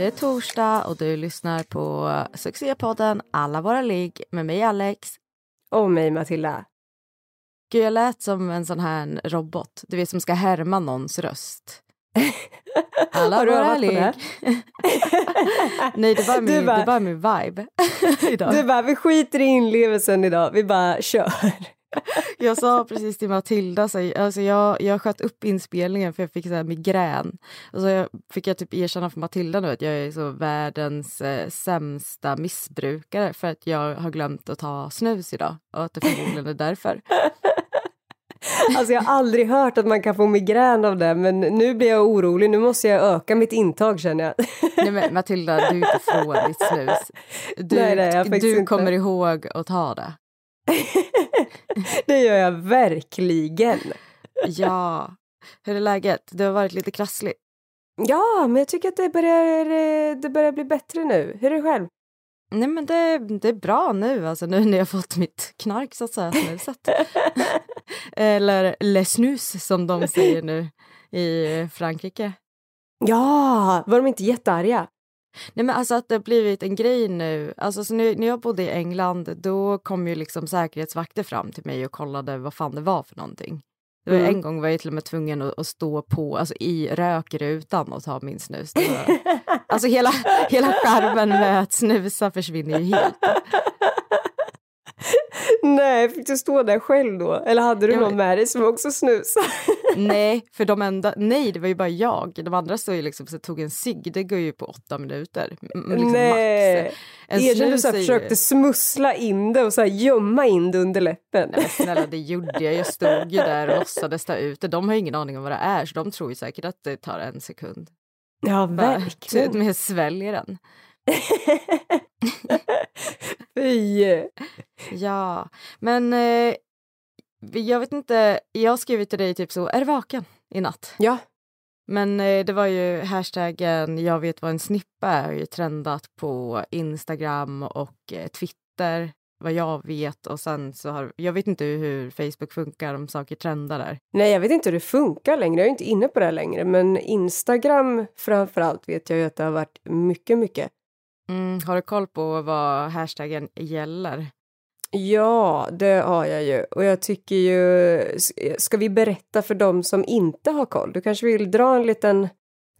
Det är torsdag och du lyssnar på succépodden Alla våra ligg med mig Alex. Och mig Matilda. Gud, jag lät som en sån här robot, du vet som ska härma någons röst. Alla Har du våra ligg. det? Nej, det var Du min, bara- det var min vibe idag. Du bara, vi skiter i inlevelsen idag, vi bara kör. Jag sa precis till Matilda, så, jag- alltså jag, jag sköt upp inspelningen för jag fick så här migrän. Och så jag, fick jag typ erkänna för Matilda nu att jag är så världens eh, sämsta missbrukare för att jag har glömt att ta snus idag och att det förmodligen är därför. Alltså jag har aldrig hört att man kan få migrän av det, men nu blir jag orolig. Nu måste jag öka mitt intag känner jag. Nej men Matilda, du är inte från ditt snus. Du, Nej, det du kommer ihåg att ta det. Det gör jag verkligen. Ja. Hur är läget? Det har varit lite krassligt. Ja, men jag tycker att det börjar, eh, det börjar bli bättre nu. Hur är det själv? Nej men det, det är bra nu, alltså nu när jag fått mitt knark så att säga, snuset. Eller le snus som de säger nu i Frankrike. Ja, var de inte jättearga? Nej men alltså att det har blivit en grej nu, alltså så nu, när jag bodde i England då kom ju liksom säkerhetsvakter fram till mig och kollade vad fan det var för någonting. Det var Mm. En gång var jag till och med tvungen att, att stå på, alltså i rökrutan och ta min snus. Var, alltså hela, hela skärmen med att snusa försvinner ju helt. Nej, fick du stå där själv då? Eller hade du Ja, någon med dig som också snusade? Nej, för de enda, nej det var ju bara jag. De andra stod ju liksom så tog en cigg, det går ju på åtta minuter. Liksom Nej. Erkänn du så här, är ju- försökte smussla in det och så här, gömma in det under läppen. Nej, men snälla, det gjorde jag. Jag stod ju där och låtsades ta ut det. De har ju ingen aning om vad det är, så de tror ju säkert att det tar en sekund. Ja, Bara, verkligen. Men jag sväljer den. Fy. Ja, men eh, jag vet inte. Jag har skrivit till dig typ så, är du vaken i natt? Ja. Men eh, det var ju hashtaggen jag vet vad en snippa är har ju trendat på Instagram och eh, Twitter vad jag vet och sen så har jag vet inte hur Facebook funkar om saker trendar där. Nej, jag vet inte hur det funkar längre. Jag är inte inne på det längre. Men Instagram framför allt vet jag ju att det har varit mycket, mycket. Mm, har du koll på vad hashtaggen gäller? Ja, det har jag ju. Och jag tycker ju... Ska vi berätta för dem som inte har koll? Du kanske vill dra en liten,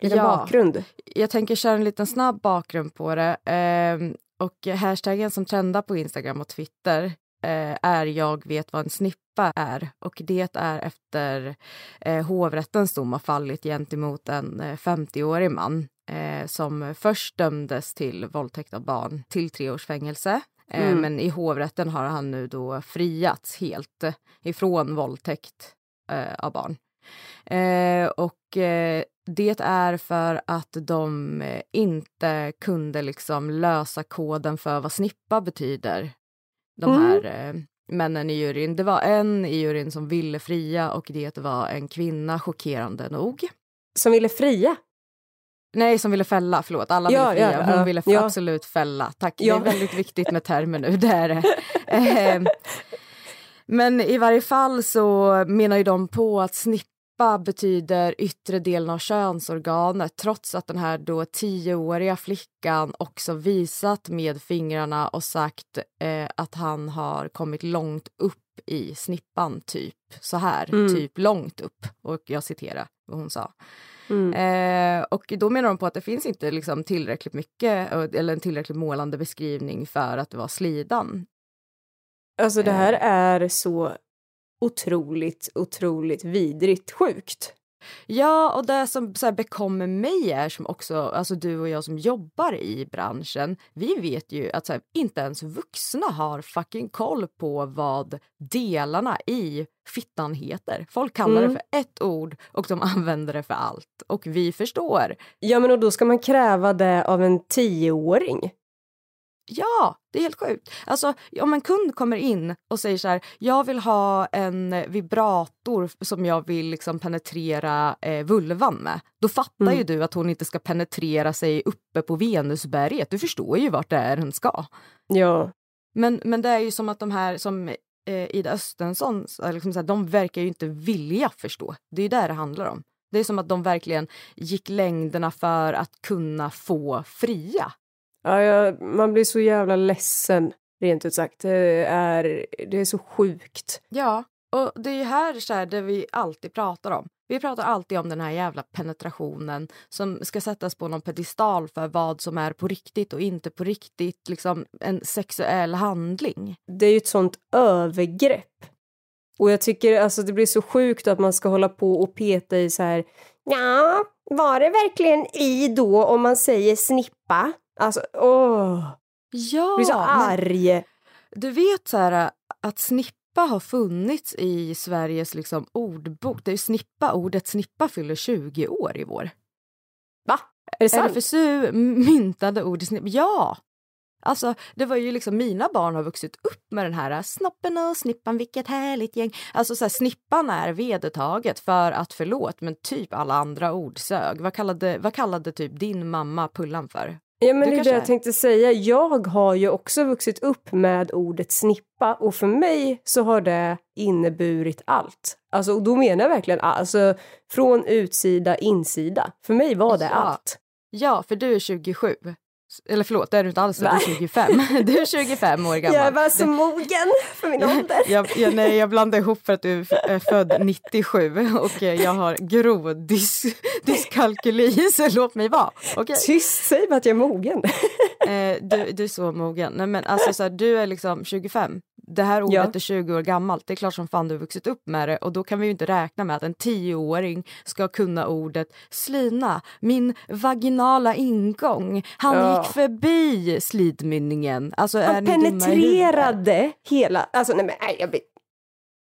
liten Ja. bakgrund? Jag tänker köra en liten snabb bakgrund på det. Ehm, och hashtaggen som trendar på Instagram och Twitter eh, är jag vet vad en snippa är. Och det är efter eh, hovrättens dom har fallit gentemot en eh, 50-årig man eh, som först dömdes till våldtäkt av barn till tre års fängelse. Eh, Mm. Men i hovrätten har han nu då friats helt eh, ifrån våldtäkt eh, av barn. Eh, och det är för att de inte kunde liksom lösa koden för vad snippa betyder. De Mm. här eh, männen i juryn. Det var en i juryn som ville fria och det var en kvinna, chockerande nog. Som ville fria? Nej, som ville fälla, förlåt. Alla Ja, ville fria. ja, Hon ja, ville ja. absolut fälla. Tack, det är väldigt viktigt med termer nu. Det är det. Eh, Men i varje fall så menar ju de på att snippa betyder yttre delen av könsorganet trots att den här då tioåriga flickan också visat med fingrarna och sagt eh, att han har kommit långt upp i snippan, typ så här, Mm. typ långt upp. Och jag citerar vad hon sa. Mm. Eh, och då menar de på att det finns inte liksom tillräckligt mycket eh, eller en tillräckligt målande beskrivning för att det var slidan. Alltså det här Eh. är så otroligt, otroligt vidrigt sjukt. Ja, och det som så här bekommer mig är som också, alltså du och jag som jobbar i branschen, vi vet ju att här, inte ens vuxna har fucking koll på vad delarna i fittan heter. Folk kallar Mm. det för ett ord och de använder det för allt. Och vi förstår. Ja, men och då ska man kräva det av en tioåring. Ja, det är helt sjukt. Alltså, om en kund kommer in och säger så här, jag vill ha en vibrator som jag vill liksom penetrera eh, vulvan med. Då fattar Mm. ju du att hon inte ska penetrera sig uppe på Venusberget. Du förstår ju vart det är den ska. Ja. Men, men det är ju som att de här som eh, Ida Östensson, är liksom så här, de verkar ju inte vilja förstå. Det är ju det det handlar om. Det är som att de verkligen gick längderna för att kunna få fria. Ja, jag, man blir så jävla ledsen, rent ut sagt. Det är, det är så sjukt. Ja, och det är ju här så här, det vi alltid pratar om. Vi pratar alltid om den här jävla penetrationen som ska sättas på någon pedestal för vad som är på riktigt och inte på riktigt, liksom en sexuell handling. Det är ju ett sånt övergrepp. Och jag tycker alltså det blir så sjukt att man ska hålla på och peta i så här. Ja, var det verkligen i då om man säger snippa? Alltså, åh, Ja, jag blir så men arg. du vet så här att snippa har funnits i Sveriges liksom ordbok. Det är ju snippa, ordet snippa fyller 20 år i vår. Va? Är det sant? RFSU myntade ordet snippa. Ja! Alltså, det var ju liksom, mina barn har vuxit upp med den här snoppen och snippan, vilket härligt gäng. Alltså så här, snippan är vedertaget för att förlåt, men typ alla andra ord sög. Vad kallade, vad kallade typ din mamma Pullan för? Ja, men Du det är det jag tänkte säga. Jag har ju också vuxit upp med ordet snippa och för mig så har det inneburit allt. Alltså, och då menar jag verkligen allt. alltså från utsida, insida. För mig var det Ja. allt. Ja, för du är 27. Eller förlåt, det är du inte alls, du är Nej. 25. Du är 25 år gammal. Jag var så mogen för min ålder. jag, jag, nej, jag blandar ihop för att du är född 97 och eh, jag har grov dys, dyskalkyli, så låt mig vara. Okej? Tyst, säg bara att jag är mogen. Eh, du, du är så mogen. Nej, men alltså, så här, du är liksom 25. Det här ordet Ja. är 20 år gammalt. Det är klart som fan du har vuxit upp med det och då kan vi ju inte räkna med att en 10-åring ska kunna ordet slina, min vaginala ingång. Han Ja. gick förbi slidmynningen. Alltså, Han penetrerade hela... Alltså nej men nej, jag blir...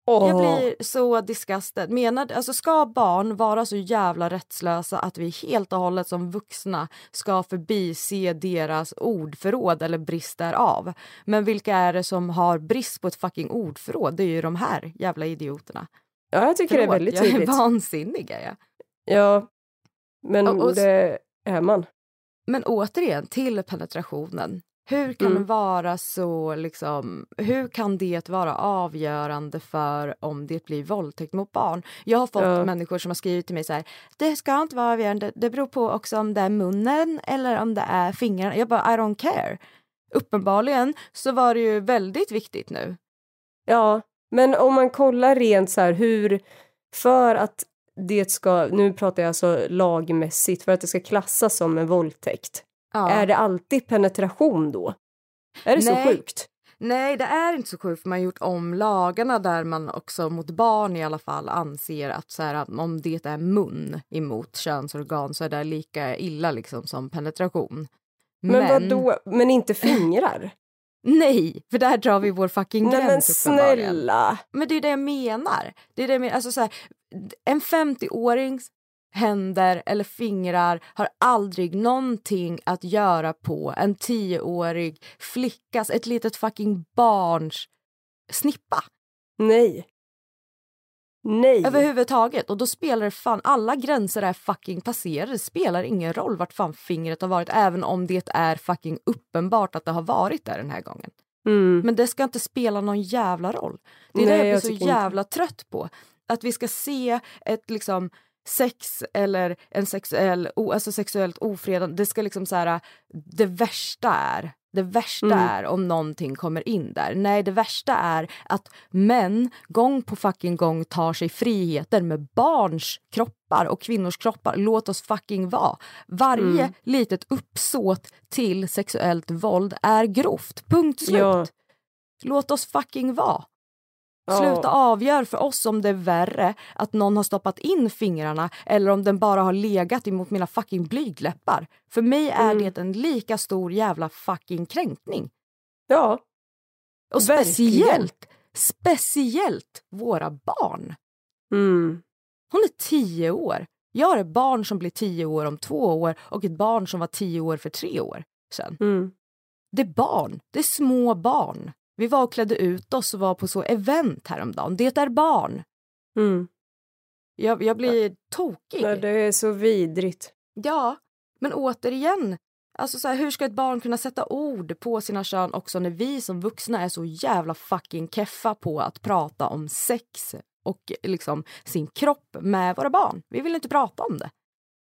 Åh. Jag blir så disgusted. Menar, alltså ska barn vara så jävla rättslösa att vi helt och hållet som vuxna ska förbise deras ordförråd eller brist därav? Men vilka är det som har brist på ett fucking ordförråd? Det är ju de här jävla idioterna. Ja, jag tycker det är Förlåt, väldigt jag är tydligt. vansinnig är jag. Ja, men Och- och- det är man. Men återigen, till penetrationen. Hur kan Mm. vara så, liksom, hur kan det vara avgörande för om det blir våldtäkt mot barn? Jag har fått Ja. människor som har skrivit till mig så här, det ska inte vara avgörande, det beror på också om det är munnen eller om det är fingrarna. Jag bara, I don't care. Uppenbarligen så var det ju väldigt viktigt nu. Ja, men om man kollar rent så här hur... För att det ska... Nu pratar jag alltså lagmässigt. För att det ska klassas som en våldtäkt. Ja. Är det alltid penetration då? Är det Nej. så sjukt? Nej, det är inte så sjukt för man har gjort om lagarna där man också mot barn i alla fall anser att, så här, att om det är mun emot könsorgan så är det lika illa liksom som penetration. Men, vadå? Men inte fingrar? Nej, för där drar vi vår fucking Nej men gräns uppenbarligen. snälla! Men det är det jag menar. Det är det jag menar. Alltså, så här, en 50-årings händer eller fingrar har aldrig någonting att göra på en 10-årig flickas, ett litet fucking barns snippa. Nej. Nej. Överhuvudtaget. Och då spelar det fan, alla gränser är fucking passerade. Det spelar ingen roll vart fan fingret har varit, även om det är fucking uppenbart att det har varit där den här gången. Mm. Men det ska inte spela någon jävla roll. Det är Nej, det jag blir så tycker inte. jävla trött på. Att vi ska se ett liksom sex eller en sexuell, alltså sexuellt ofredande. Det ska liksom så här, det värsta är det värsta Mm. är om någonting kommer in där. Nej, det värsta är att män gång på fucking gång tar sig friheter med barns kroppar och kvinnors kroppar. Låt oss fucking vara. Varje Mm. litet uppsåt till sexuellt våld är grovt. Punkt slut. Ja. Låt oss fucking vara. Ja. Sluta avgör för oss om det är värre att någon har stoppat in fingrarna eller om den bara har legat emot mina fucking blygdläppar. För mig är Mm. det en lika stor jävla fucking kränkning. Ja, Och Verkligen. speciellt, speciellt våra barn. mm. Hon är tio år. Jag har ett barn som blir tio år om två år och ett barn som var tio år för tre år sedan. Mm. Det är barn. Det är små barn. Vi var och klädde ut oss och var på så event häromdagen. Det är barn. Mm. Jag, jag blir tokig. Nej, det är så vidrigt. Ja, men återigen. Alltså så här, hur ska ett barn kunna sätta ord på sina kön också när vi som vuxna är så jävla fucking keffa på att prata om sex och liksom sin kropp med våra barn. Vi vill inte prata om det.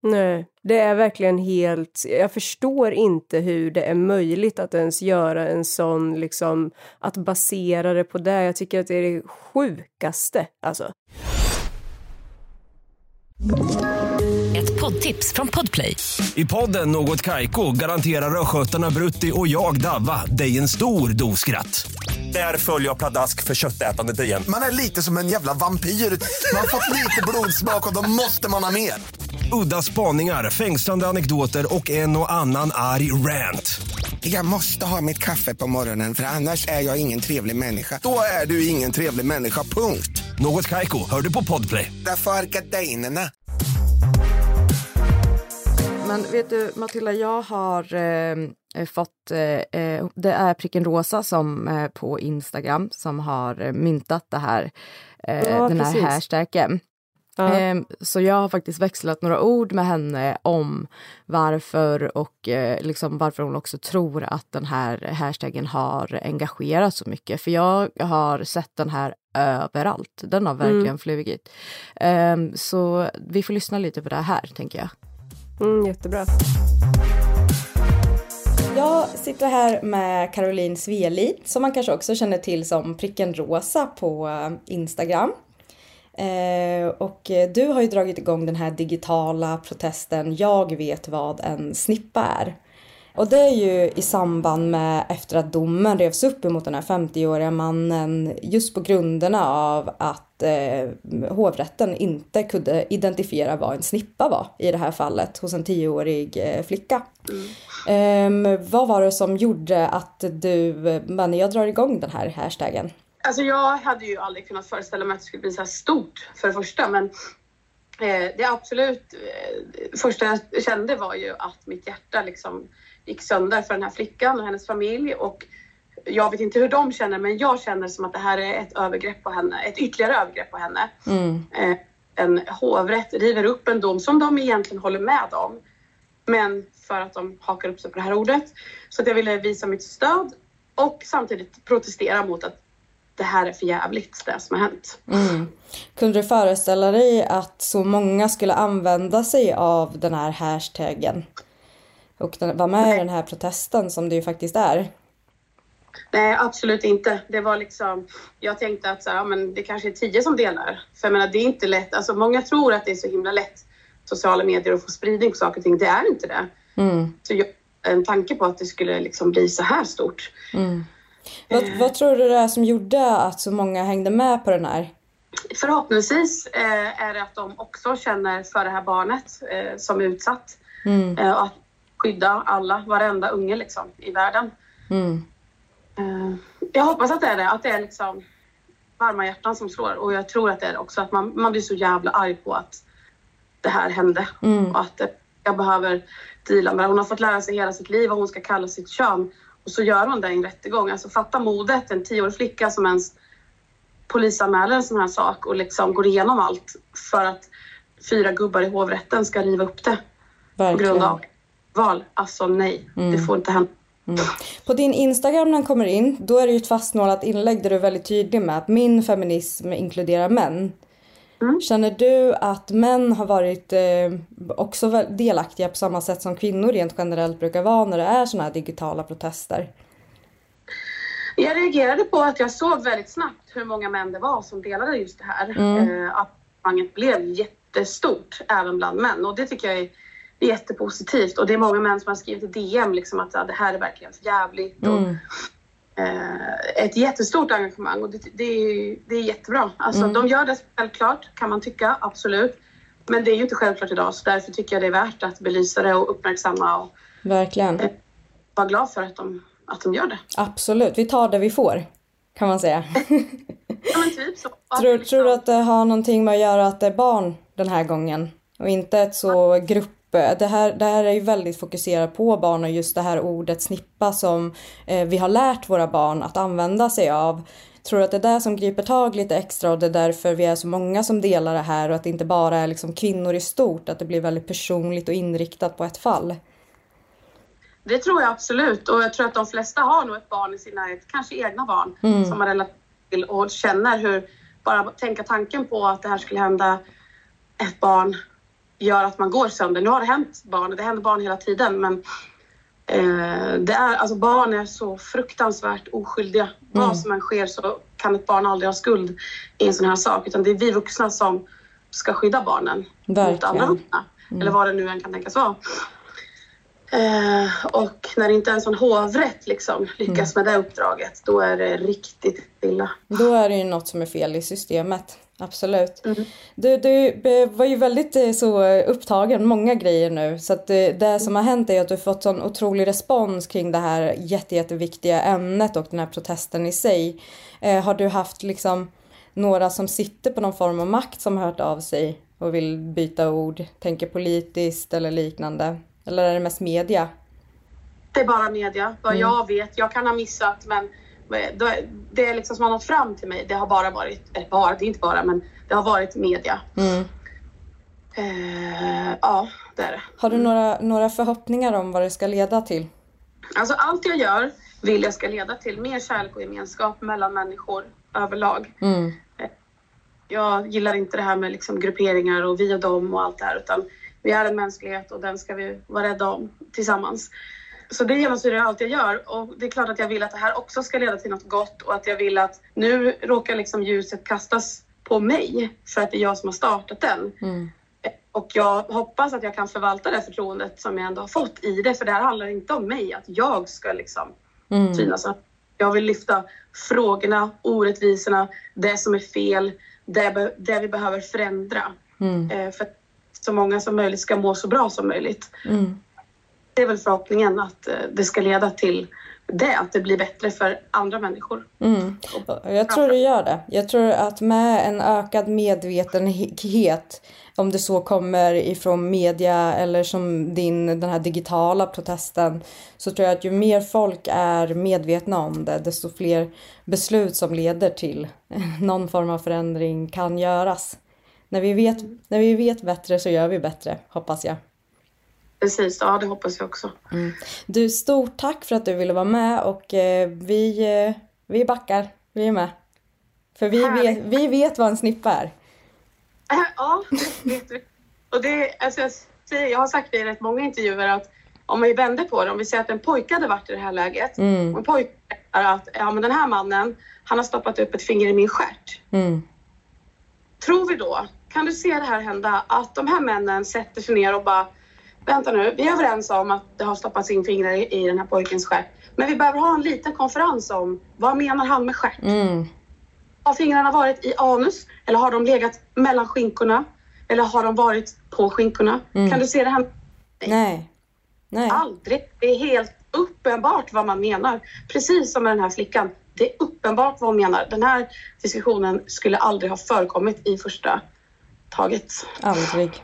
Nej, det är verkligen helt... Jag förstår inte hur det är möjligt att ens göra en sån, liksom, att basera det på det. Jag tycker att det är det sjukaste, alltså. Ett poddtips från Podplay. I podden Något Kaiko garanterar östgötarna Brutti och jag, Davva, dig en stor dos skratt. Där följer jag pladask för köttätandet igen. Man är lite som en jävla vampyr. Man har fått lite blodsmak och då måste man ha mer. Udda spaningar, fängslande anekdoter och en och annan arg rant. Jag måste ha mitt kaffe på morgonen för annars är jag ingen trevlig människa. Då är du ingen trevlig människa, punkt. Något Kaiko, hör du på Podplay. Därför är gardinerna. Men vet du Matilda, jag har eh, fått, eh, eh, det är Pricken Rosa som eh, på Instagram som har eh, myntat det här, eh, Ja, den här precis. hashtaggen. Ehm, Så jag har faktiskt växlat några ord med henne om varför och eh, liksom varför hon också tror att den här hashtaggen har engagerat så mycket. För jag har sett den här överallt. Den har verkligen flugit. Ehm, Så vi får lyssna lite på det här, tänker jag. Mm, jättebra. Jag sitter här med Caroline Sveli som man kanske också känner till som Pricken Rosa på eh, Instagram. Eh, och eh, du har ju dragit igång den här digitala protesten Jag vet vad en snippa är. Och det är ju i samband med efter att domen revs upp emot den här 50-åriga mannen just på grunderna av att eh, hovrätten inte kunde identifiera vad en snippa var i det här fallet hos en 10-årig eh, flicka. Ehm, vad var det som gjorde att du, eh, men jag drar igång den här hashtaggen? Alltså jag hade ju aldrig kunnat föreställa mig att det skulle bli så här stort för det första men eh, det absolut eh, första jag kände var ju att mitt hjärta liksom gick sönder för den här flickan och hennes familj och jag vet inte hur de känner men jag känner som att det här är ett övergrepp på henne, ett ytterligare övergrepp på henne. Eh, en hovrätt river upp en dom som de egentligen håller med om men för att de hakar upp sig på det här ordet. Så att jag ville visa mitt stöd och samtidigt protestera mot att det här är för jävligt det som har hänt. Kunde du föreställa dig att så många skulle använda sig av den här hashtaggen? Och den, vara med i den här protesten som det ju faktiskt är. Nej, absolut inte. Det var liksom, jag tänkte att så här, ja, men det kanske är tio som delar. För jag menar, det är inte lätt. Alltså, många tror att det är så himla lätt sociala medier att få spridning på saker och ting. Det är inte det. Så jag, en tanke på att det skulle liksom bli så här stort. Vad, vad tror du det är som gjorde att så många hängde med på den här? Förhoppningsvis eh, är det att de också känner för det här barnet eh, som är utsatt. Eh, och att skydda alla, varenda unge liksom, i världen. Eh, jag hoppas att det är det, att det är liksom varma hjärtan som slår. Och jag tror att det är det också, att man, man blir så jävla arg på att det här hände. Och att eh, jag behöver deala med det. Hon har fått lära sig hela sitt liv vad hon ska kalla sitt kön. Och så gör hon det i en rättegång. Alltså fatta modet, en tioårig flicka som ens polisanmäler en sån här sak och liksom går igenom allt för att fyra gubbar i hovrätten ska riva upp det på grund av val. Alltså nej, det får inte hända. På din Instagram när den kommer in, då är det ju ett fastnålat inlägg där du är väldigt tydlig med att min feminism inkluderar män. Känner du att män har varit eh, också delaktiga på samma sätt som kvinnor rent generellt brukar vara när det är såna här digitala protester? Jag reagerade på att jag såg väldigt snabbt hur många män det var som delade just det här. Eh, att engagemanget blev jättestort även bland män och det tycker jag är jättepositivt och det är många män som har skrivit i DM liksom att ja, det här är verkligen jävligt. Och, eh, ett jättestort engagemang och det, det, är, det är jättebra. Alltså, Mm. De gör det självklart, kan man tycka, absolut. Men det är ju inte självklart idag så därför tycker jag det är värt att belysa det och uppmärksamma och Verkligen. vara glad för att de, att de gör det. Absolut, vi tar det vi får. Kan man säga. Ja men typ så. Tror, tror du att det har någonting med att göra att det är barn den här gången? Och inte ett så grupp... Det här, det här är ju väldigt fokuserat på barn och just det här ordet snippa som eh, vi har lärt våra barn att använda sig av. Tror du att det är det som griper tag lite extra och det är därför vi är så många som delar det här och att det inte bara är liksom kvinnor i stort, att det blir väldigt personligt och inriktat på ett fall? Det tror jag absolut och jag tror att de flesta har nog ett barn i sin närhet, kanske egna barn Mm. som man relaterar till och känner hur bara tänka tanken på att det här skulle hända ett barn gör att man går sönder. Nu har det hänt barn, det händer barn hela tiden men eh, det är, alltså barn är så fruktansvärt oskyldiga. Mm. Vad som än sker så kan ett barn aldrig ha skuld i en sån här sak utan det är vi vuxna som ska skydda barnen mot Verkligen. andra vuxna. Eller vad det nu än kan tänkas vara. Eh, och när inte ens en hovrätt liksom lyckas med det uppdraget, då är det riktigt illa. Då är det ju något som är fel i systemet. Absolut. Du, du eh, var ju väldigt eh, så upptagen, många grejer nu. Så att det, det som har hänt är att du fått sån otrolig respons kring det här jätte, jätteviktiga ämnet och den här protesten i sig. Eh, har du haft liksom några som sitter på någon form av makt som har hört av sig och vill byta ord, tänker politiskt eller liknande? Eller är det mest media? Det är bara media, vad Mm. jag vet. Jag kan ha missat men det är liksom som har nått fram till mig, det har bara varit, eller bara, det är inte bara, men det har varit media. Mm. Eh, ja, det är det. Har du några, några förhoppningar om vad det ska leda till? Alltså allt jag gör vill jag ska leda till mer kärlek och gemenskap mellan människor överlag. Mm. Jag gillar inte det här med liksom grupperingar och vi och dem och allt det här utan vi är en mänsklighet och den ska vi vara rädda om tillsammans. Så det genomsyrar allt jag gör och det är klart att jag vill att det här också ska leda till något gott och att jag vill att nu råkar liksom ljuset kastas på mig för att det är jag som har startat den. Mm. Och jag hoppas att jag kan förvalta det förtroendet som jag ändå har fått i det för det här handlar inte om mig, att jag ska liksom Mm. synas. Jag vill lyfta frågorna, orättvisorna, det som är fel, det, det vi behöver förändra. Mm. Eh, för att så många som möjligt ska må så bra som möjligt. Mm. Det är väl förhoppningen att eh, det ska leda till det, att det blir bättre för andra människor. Mm. Jag tror det gör det. Jag tror att med en ökad medvetenhet, om det så kommer ifrån media eller som din, den här digitala protesten, så tror jag att ju mer folk är medvetna om det, desto fler beslut som leder till någon form av förändring kan göras. När vi vet, när vi vet bättre så gör vi bättre, hoppas jag. Precis, ja det hoppas jag också. Du, stort tack för att du ville vara med och eh, vi, eh, vi backar, vi är med. För vi Härligt. vet, vi vet vad en snippa är. Äh, Ja, det vet vi. Och det, alltså jag, säger, jag har sagt det i rätt många intervjuer att om vi vänder på det, om vi säger att en pojke hade varit i det här läget Mm. och en pojke är att ja, men den här mannen, han har stoppat upp ett finger i min stjärt. Mm. Tror vi då, kan du se det här hända, att de här männen sätter sig ner och bara Vänta nu, vi är överens om att det har stoppats in fingrar i, i den här pojkens stjärt. Men vi behöver ha en liten konferens om vad menar han med stjärt? Mm. Har fingrarna varit i anus? Eller har de legat mellan skinkorna? Eller har de varit på skinkorna? Mm. Kan du se det här? Nej. Nej. Aldrig. Det är helt uppenbart vad man menar. Precis som med den här flickan. Det är uppenbart vad hon menar. Den här diskussionen skulle aldrig ha förekommit i första taget. Aldrig.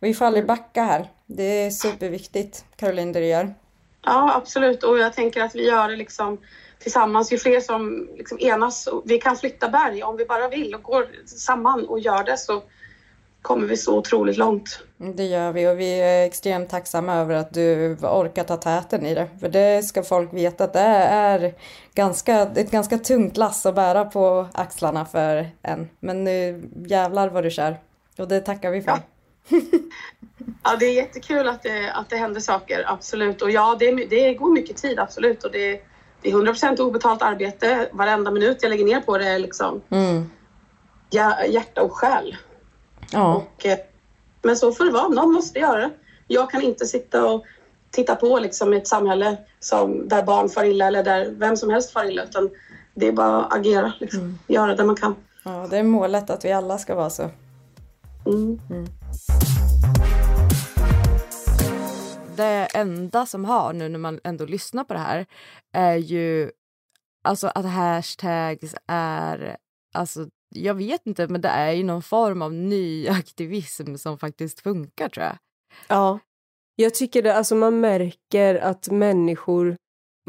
Vi får aldrig backa här. Det är superviktigt, Caroline, det du gör. Ja, absolut. Och jag tänker att vi gör det liksom tillsammans. Ju fler som liksom enas. Vi kan flytta berg om vi bara vill och går samman och gör det så kommer vi så otroligt långt. Det gör vi och vi är extremt tacksamma över att du orkar ta täten i det. För det ska folk veta att det är ganska, ett ganska tungt lass att bära på axlarna för en. Men nu jävlar vad du kör. Och det tackar vi för. Ja, det är jättekul att det, att det händer saker, absolut. Och ja, det, det går mycket tid, absolut. Och det, det är 100% obetalt arbete. Varenda minut jag lägger ner på det är liksom Mm. hjär- hjärta och själ. Ja. Och, eh, men så får det vara, någon måste göra det. Jag kan inte sitta och titta på liksom, i ett samhälle som, där barn far illa eller där vem som helst far illa. Utan det är bara att agera, liksom. Mm. göra det man kan. Ja, det är målet att vi alla ska vara så. Mm. Det enda som har nu när man ändå lyssnar på det här är ju alltså att hashtags är alltså jag vet inte, men det är ju någon form av ny aktivism som faktiskt funkar tror jag. Ja. Jag tycker det, alltså man märker att människor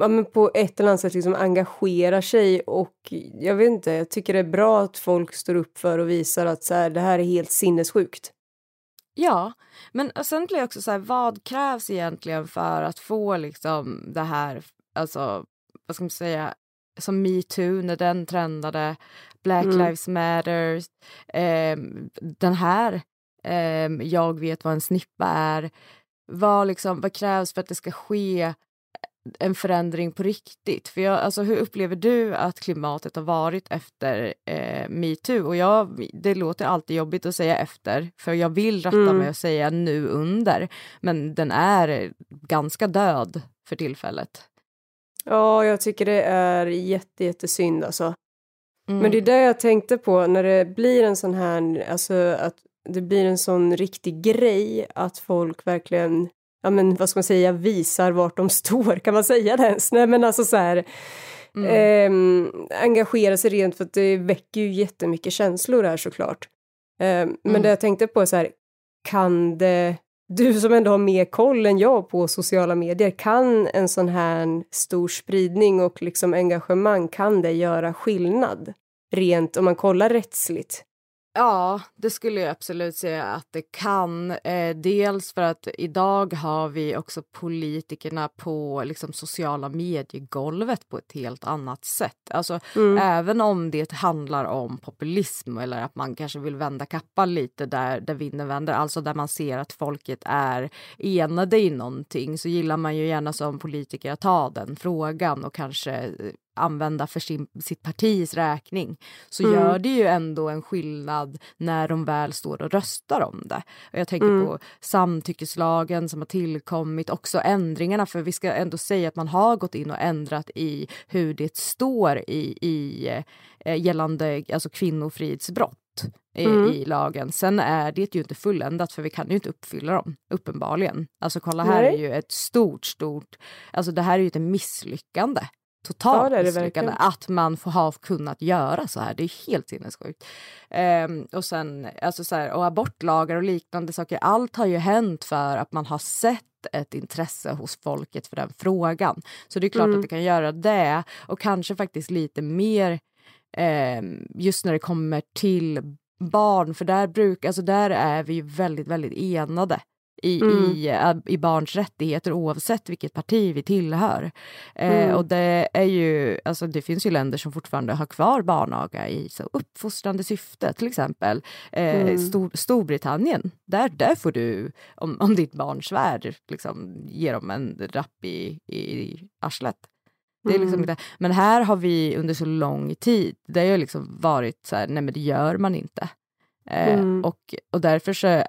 ja, men på ett eller annat sätt liksom engagerar sig och jag vet inte, jag tycker det är bra att folk står upp för och visar att så här, det här är helt sinnessjukt. Ja, men sen blir jag också så här, vad krävs egentligen för att få liksom det här, alltså vad ska man säga, som metoo när den trendade, Black Mm. Lives Matter, eh, den här, eh, jag vet vad en snippa är, vad, liksom, vad krävs för att det ska ske en förändring på riktigt? För jag, alltså, hur upplever du att klimatet har varit efter eh, metoo? Och jag, det låter alltid jobbigt att säga efter, för jag vill rätta Mm. mig och säga nu under, men den är ganska död för tillfället. Ja, jag tycker det är jätte, jättesynd alltså. Mm. Men det är det jag tänkte på när det blir en sån här, alltså att det blir en sån riktig grej att folk verkligen, ja men vad ska man säga, visar vart de står, kan man säga det ens? Nej men alltså så här, Mm. ehm, engagera sig rent för att det väcker ju jättemycket känslor här såklart. Ehm, men Mm. det jag tänkte på är så här, kan det, du som ändå har mer koll än jag på sociala medier, kan en sån här stor spridning och liksom engagemang, kan det göra skillnad? Rent om man kollar rättsligt. Ja, det skulle jag absolut säga att det kan. Eh, dels för att idag har vi också politikerna på liksom, sociala mediegolvet på ett helt annat sätt. Alltså, Mm. Även om det handlar om populism eller att man kanske vill vända kappan lite där, där vinden vänder, alltså där man ser att folket är enade i någonting så gillar man ju gärna som politiker att ta den frågan och kanske eh, använda för sin, sitt partis räkning så Mm. gör det ju ändå en skillnad när de väl står och röstar om det. Och jag tänker Mm. på samtyckeslagen som har tillkommit, också ändringarna för vi ska ändå säga att man har gått in och ändrat i hur det står i, i eh, gällande alltså kvinnofridsbrott i, Mm. i lagen. Sen är det ju inte fulländat för vi kan ju inte uppfylla dem, uppenbarligen. Alltså kolla här Nej. är ju ett stort, stort, alltså det här är ju ett misslyckande. Totalt Ja, misslyckande att man får ha kunnat göra så här. Det är helt sinnessjukt. Ehm, och sen alltså så här, och abortlagar och liknande saker. Allt har ju hänt för att man har sett ett intresse hos folket för den frågan. Så det är klart Mm. att det kan göra det och kanske faktiskt lite mer ehm, just när det kommer till barn, för där, bruk, alltså där är vi ju väldigt, väldigt enade i, Mm. i, äh, i barns rättigheter oavsett vilket parti vi tillhör. Eh, Mm. och det är ju, alltså det finns ju länder som fortfarande har kvar barnaga i så uppfostrande syfte, till exempel eh, Mm. Stor, Storbritannien. Där, där får du, om, om ditt barn svär, liksom, ge dem en rapp i, i arslet. Det är liksom Mm. inte, men här har vi under så lång tid, det har ju liksom varit så här, nej men det gör man inte. Eh, Mm. och, och därför så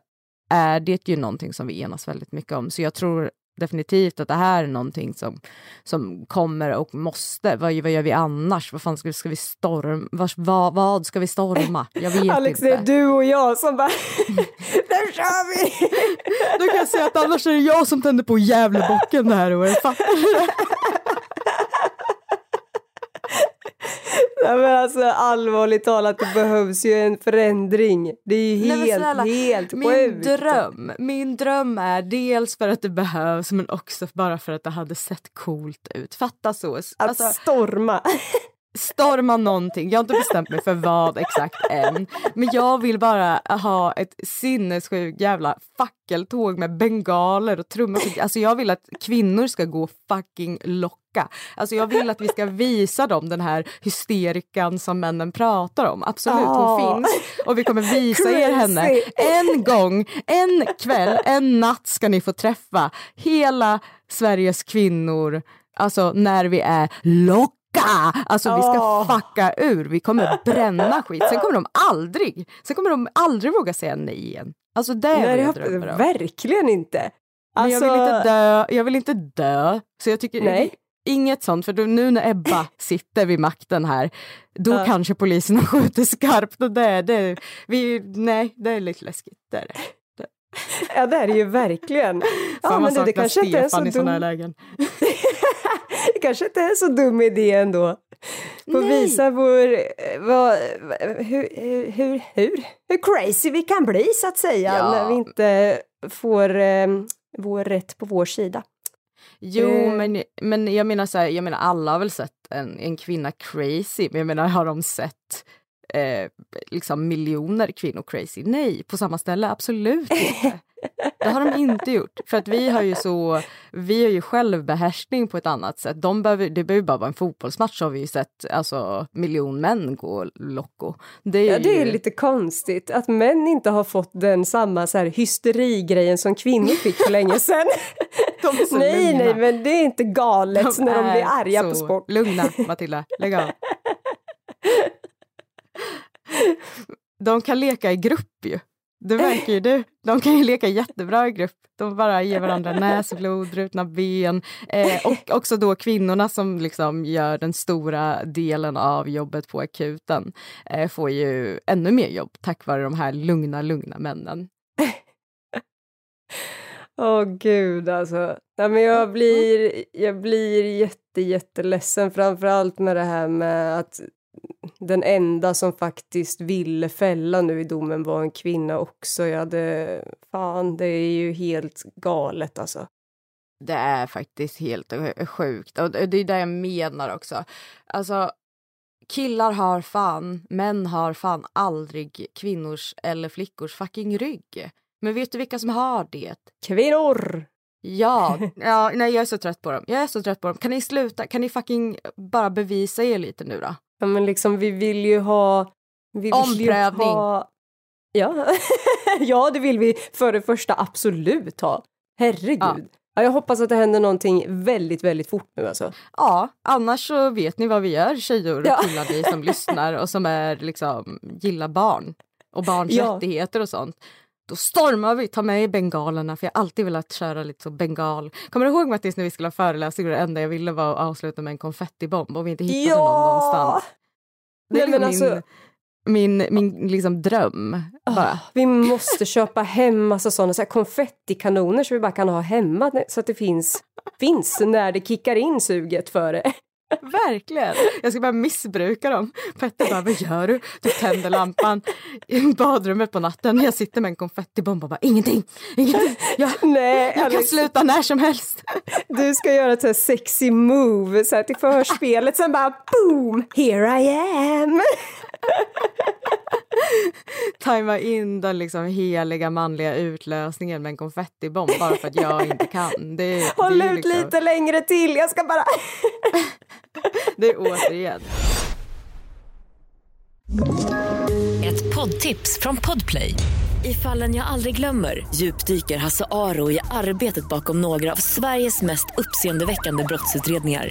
är det ju någonting som vi enas väldigt mycket om. Så jag tror definitivt att det här är någonting som, som kommer och måste. Vad, vad gör vi annars? Vad fan ska vi, ska vi storma? Vad, vad, vad ska vi storma? Jag vet Alex, inte. det är du och jag som bara, nu kör vi! Då kan jag säga att annars är det jag som tänder på Gävlebocken det här året. Fattar du? Nej, men alltså allvarligt talat, det behövs ju en förändring. Det är ju Nej, helt, snälla, helt Min sjukt. dröm, min dröm är dels för att det behövs men också bara för att det hade sett coolt ut. Fatta så. Att Alltså, storma. Storma någonting. Jag har inte bestämt mig för vad exakt än. Men jag vill bara ha ett sinnessjukt jävla fackeltåg med bengaler och trummor. Alltså jag vill att kvinnor ska gå fucking locka. Alltså jag vill att vi ska visa dem den här hysterikan som männen pratar om. Absolut, hon Ja. finns. Och vi kommer visa er henne. En gång, en kväll, en natt ska ni få träffa hela Sveriges kvinnor. Alltså när vi är locka. Alltså vi ska Ja. fucka ur. Vi kommer bränna skit. Sen kommer de aldrig, sen kommer de aldrig våga säga nej igen. Alltså det är Nej, det jag hoppas drömmer jag om. verkligen inte. Men jag vill Alltså- inte dö, jag vill inte dö. Så jag tycker Nej. inget sånt, för nu när Ebba sitter vid makten här, då Ja. kanske polisen har skjutit skarpt och det, det, vi, nej, det är lite läskigt. Det är det. Ja, det är det ju verkligen. Ja, Fan, man men det saknar kanske inte är så Stefan i såna här lägen. det kanske inte är så dum idé ändå. Få Nej. visa vår, eh, vad, hur, hur, hur, hur, crazy vi kan bli så att säga Ja. när vi inte får eh, vår rätt på vår sida. Jo, Eh. men, men jag menar så här, jag menar alla har väl sett en, en kvinna crazy, men jag menar har de sett eh, liksom miljoner kvinnor crazy? Nej, på samma ställe absolut inte. Det har de inte gjort. För att vi har ju så, vi har ju självbehärskning på ett annat sätt. De behöver, det behöver bara vara en fotbollsmatch så har vi ju sett alltså, miljon män gå loco. Det är, Ja, det är ju, lite konstigt att män inte har fått den samma så här hysterigrejen som kvinnor fick för länge sedan. de nej, lugna. nej, men det är inte galet när de blir är arga på sport. Lugna Matilda, lägg av. De kan leka i grupp ju. Det verkar ju du. De kan ju leka jättebra i grupp. De bara ger varandra näsblod, brutna ben. Eh, och också då kvinnorna som liksom gör den stora delen av jobbet på akuten eh, får ju ännu mer jobb tack vare de här lugna, lugna männen. Åh gud alltså. Nej, men jag blir, jag blir jätte, jätteledsen framförallt med det här med att den enda som faktiskt ville fälla nu i domen var en kvinna också. Jag hade, fan det är ju helt galet alltså. Det är faktiskt helt sjukt. Och det är det jag menar också. Alltså, killar har fan, män har fan aldrig kvinnors eller flickors fucking rygg. Men vet du vilka som har det? Kvinnor! Ja, ja, nej jag är så trött på dem. Jag är så trött på dem. Kan ni sluta? Kan ni fucking bara bevisa er lite nu då? Ja men liksom vi vill ju ha... Vi vill Omprövning. Ju ha, ja. ja det vill vi för det första absolut ha. Herregud. Ja. Ja. jag hoppas att det händer någonting väldigt, väldigt fort nu alltså. Ja, annars så vet ni vad vi gör tjejer och Ja. killar ni som lyssnar och som är liksom gillar barn och barns Ja. rättigheter och sånt. Då stormar vi, tar med bengalerna för jag har alltid velat köra lite så bengal. Kommer du ihåg Mattis när vi skulle ha föreläsning och det enda jag ville var att avsluta med en konfettibomb och vi inte hittade Ja! någon någonstans. Det är Nej, men liksom min, alltså- min, min liksom dröm. Bara. Vi måste köpa hem massa sådana så här konfettikanoner så vi bara kan ha hemma så att det finns, finns när det kickar in suget för det. Verkligen! Jag ska bara missbruka dem. Petter bara, vad gör du? Du tänder lampan i badrummet på natten. Jag sitter med en konfettibomb och bara, ingenting, ingenting. Jag, Nej, jag kan sluta när som helst. du ska göra ett så sexy move så här till förspelet sen bara boom, here I am. Tajma in den liksom heliga manliga utlösningen med en konfettibomb bara för att jag inte kan. Det, Håll det är ut liksom, lite längre till, jag ska bara... Det är återigen. Ett poddtips från Podplay. I fallen jag aldrig glömmer djupdyker Hasse Aro i arbetet bakom några av Sveriges mest uppseendeväckande brottsutredningar.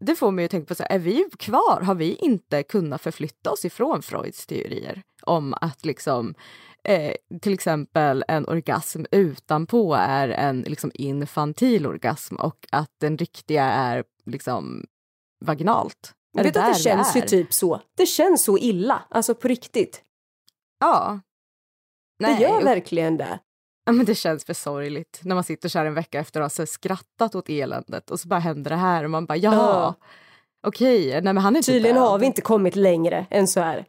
Det får mig att tänka på, så här, är vi kvar? Har vi inte kunnat förflytta oss ifrån Freuds teorier om att liksom eh, till exempel en orgasm utanpå är en liksom infantil orgasm och att den riktiga är liksom vaginalt? Är vet att där det känns ju typ så. Det känns så illa, alltså på riktigt. Ja. det gör verkligen det. Ja, men det känns för sorgligt när man sitter så här en vecka efter att ha så här skrattat åt eländet och så bara händer det här och man bara jaha, Ja. okej, nej men han är Tydligen har vi inte kommit längre än så här.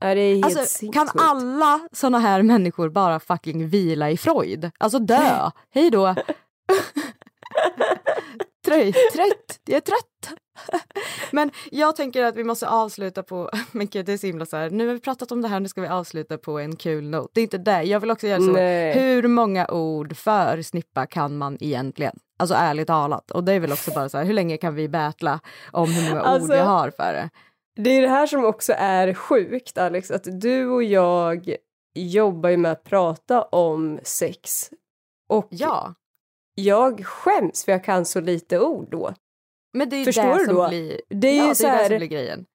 Ja, det är helt Alltså, kan alla såna här människor bara fucking vila i Freud? Alltså dö, hej då. trött, trött, jag är trött. Men jag tänker att vi måste avsluta på, men gud det är så himla så här, nu har vi pratat om det här, nu ska vi avsluta på en kul not. Det är inte det, jag vill också göra så, Nej. hur många ord för snippa kan man egentligen? Alltså ärligt talat. Och det är väl också bara så här, hur länge kan vi battla om hur många Alltså, ord vi har för det? Det är det här som också är sjukt Alex, att du och jag jobbar ju med att prata om sex. Och Ja. Jag skäms för jag kan så lite ord då. Men det är ju Förstår det du som då? blir, Det är ja, ju det så är här- som blir grejen.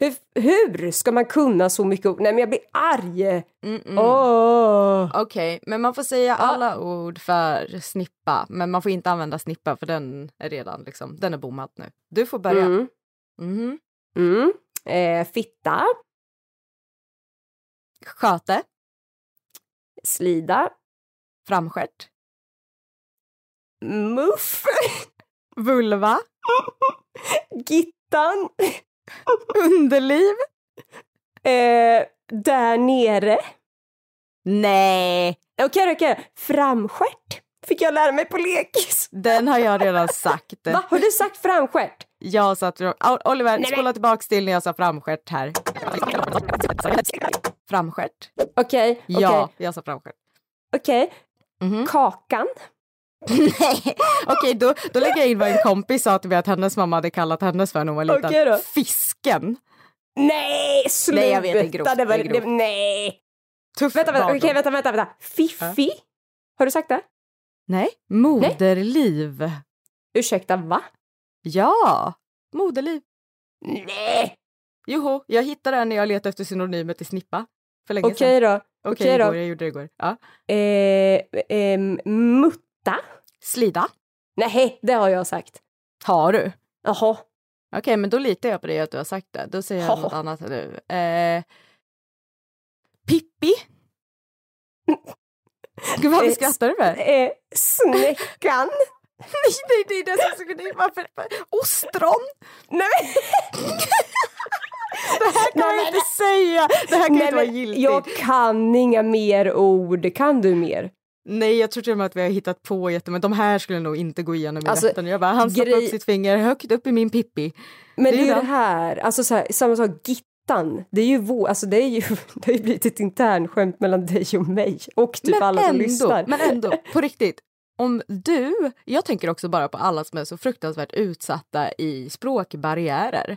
Hur, hur ska man kunna så mycket ord? Nej men jag blir arg! Mm, mm. Åh! Okej, men man får säga alla ord för snippa, men man får inte använda snippa för den är redan liksom, den är bommad nu. Du får börja. Mm. Mhm. Mm. Eh, fitta, Sköte, slida, framstjärt, muff, vulva, gittan, underliv. eh, där nere. Nej, Okej, okej. Framstjärt fick jag lära mig på lekis. den har jag redan sagt. Va? Har du sagt framstjärt? Jag sa Oliver, Nej, spola tillbaks till när jag sa framstjärt här. Framstjärt. Okej, okej. Ja, jag sa framstjärt. Okej. Mhm. Kakan. Nej, okej då, då lägger jag in vad en kompis sa till mig att hennes mamma hade kallat hennes för när hon var liten. Okej då. Fisken. Nej, sluta! Nej, jag vet, det är grovt, Det var, det är grovt. det, nej! Tuff Vänta, vänta, okej, vänta, vänta, vänta. Fiffi? Har du sagt det? Nej, moderliv. Ursäkta, va? Ja, moderliv. Nej! Joho, jag hittade den när jag letade efter synonymer till snippa. För länge Okej sedan. då. Okej, okej då. igår, jag gjorde det igår. Ja. Eh, eh, mutta? Slida. Nej, det har jag sagt. Har du? Jaha. Okej, men då litar jag på dig att du har sagt det. Då säger jag Ja. något annat nu. Eh, Pippi. Gud, varför Eh, skrattar du för? Eh, snäckan? Nej, nej, nej, det är så nej, varför? Ostron? Nej, Det här kan Nej, inte säga! Det här kan Nej, inte vara men giltigt. jag kan inga mer ord. Kan du mer? Nej, jag tror till och med att vi har hittat på jättemånga. De här skulle nog inte gå igenom i Alltså, rätten. Jag bara, han stoppade grej- upp sitt finger högt upp i min Pippi. Men Det det är ju det här, alltså så här, samma sak, Gittan. Det är ju vår, alltså det är ju, det har ju blivit ett internskämt mellan dig och mig och typ men alla som ändå, lyssnar. Men ändå, på riktigt. Om du, jag tänker också bara på alla som är så fruktansvärt utsatta i språkbarriärer.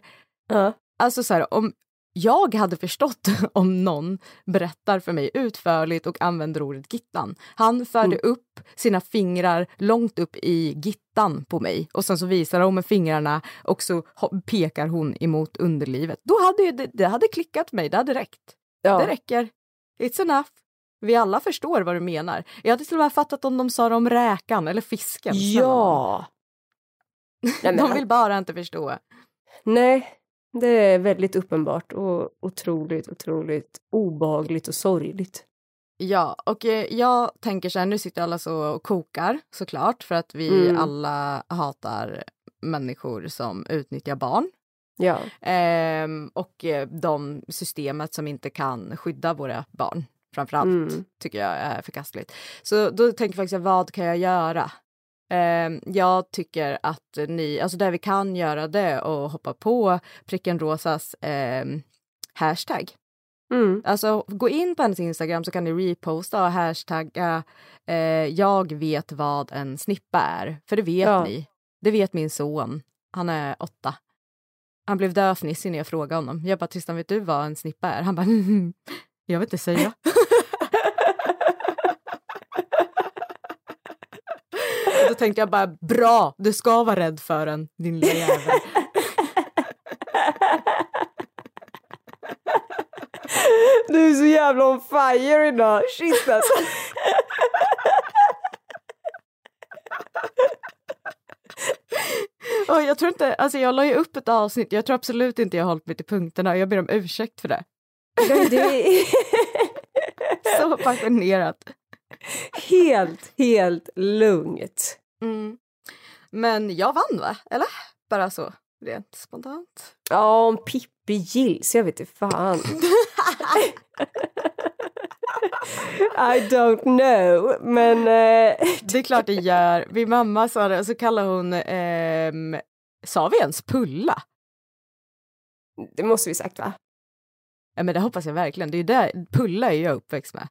Ja. Alltså så här, om jag hade förstått om någon berättar för mig utförligt och använder ordet gittan. Han förde Mm. upp sina fingrar långt upp i gittan på mig och sen så visar hon med fingrarna och så pekar hon emot underlivet. Då hade det, det hade klickat mig, det hade räckt. Ja. Det räcker. It's enough. Vi alla förstår vad du menar. Jag hade till och med fattat om de sa det om räkan eller fisken. Ja. De vill bara inte förstå. nej, det är väldigt uppenbart och otroligt, otroligt obehagligt och sorgligt. Ja, och eh, jag tänker så här, nu sitter alla så och kokar såklart för att vi Mm. alla hatar människor som utnyttjar barn. Ja. Ehm, och eh, de systemet som inte kan skydda våra barn framförallt Mm. tycker jag är förkastligt. Så då tänker jag faktiskt, vad kan jag göra? Ehm, jag tycker att ni, alltså det vi kan göra det att hoppa på pricken rosas ehm, hashtag. Mm. Alltså gå in på hennes Instagram så kan ni reposta och hashtagga eh, jag vet vad en snippa är. För det vet Ja. ni. Det vet min son. Han är åtta. Han blev döfnissig när jag frågade honom. Jag bara, Tristan vet du vad en snippa är? Han bara, "Mhm, jag vet inte säga. tänkte jag bara, bra, du ska vara rädd för en, din lilla jävel. Du är så jävla on fire idag. Shit alltså. Och jag tror inte, alltså jag la ju upp ett avsnitt, jag tror absolut inte jag har hållit mig till punkterna och jag ber om ursäkt för det- Så passionerat. helt, helt lugnt. Mm. Men jag vann va? Eller? Bara så, rent spontant. Ja, om Pippi gills, jag vet inte fan. I don't know, men... Eh... Det är klart det gör. Min mamma sa det, och så kallar hon... Eh, sa vi ens pulla? Det måste vi sagt va? Ja men det hoppas jag verkligen. Det är där, pulla är jag uppväxt med.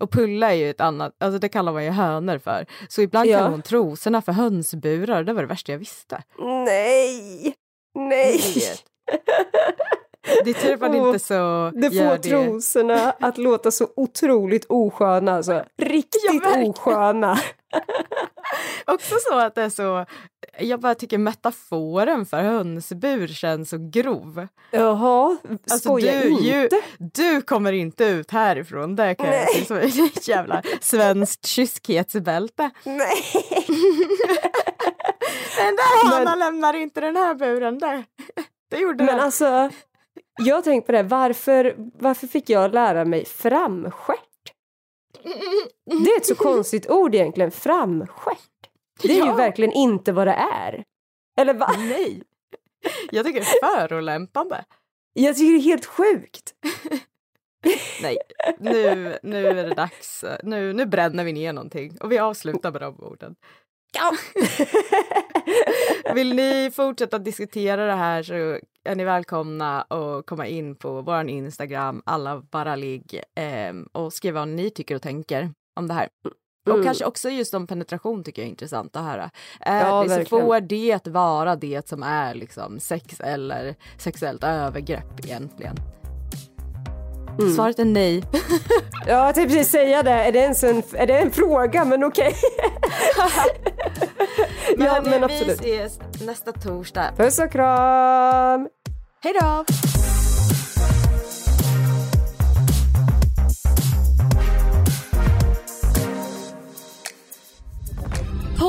Och pulla är ju ett annat, alltså det kallar man ju hönor för. Så ibland Ja. kallar hon trosorna för hönsburar, det var det värsta jag visste. Nej! Nej! Det är tur man inte så Det får det. trosorna att låta så otroligt osköna alltså. Riktigt osköna. Också så att det är så, jag bara tycker metaforen för hönsbur känns så grov. Jaha, Alltså skoja du, inte. ju, du kommer inte ut härifrån, det kan jag säga som ett jävla svenskt kyskhetsbälte. Nej. Den där hanen lämnar inte den här buren, där. det gjorde Men den. alltså, jag har tänkt på det, varför, varför fick jag lära mig framstjärt? Det är ett så konstigt ord egentligen, framstjärt. Det är ju Ja. verkligen inte vad det är. Eller va? Nej. Jag tycker det är förolämpande. Jag tycker det är helt sjukt. Nej, nu, nu är det dags. Nu, nu bränner vi ner någonting och vi avslutar med de orden. Ja. Vill ni fortsätta diskutera det här så är ni välkomna att komma in på vår Instagram, alla bara ligg, ehm, och skriva vad ni tycker och tänker om det här. Och Mm. kanske också just om penetration tycker jag är intressant att höra. Är Ja, det, så verkligen. får det vara det som är liksom sex eller sexuellt övergrepp egentligen? Mm. Svaret är nej. Ja, jag tänkte precis säga det. Är det ens en, är det en fråga? Men okej. Men, ja, men vi absolut. ses nästa torsdag. Puss och kram! Hej då!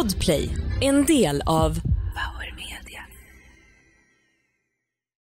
Podplay, en del av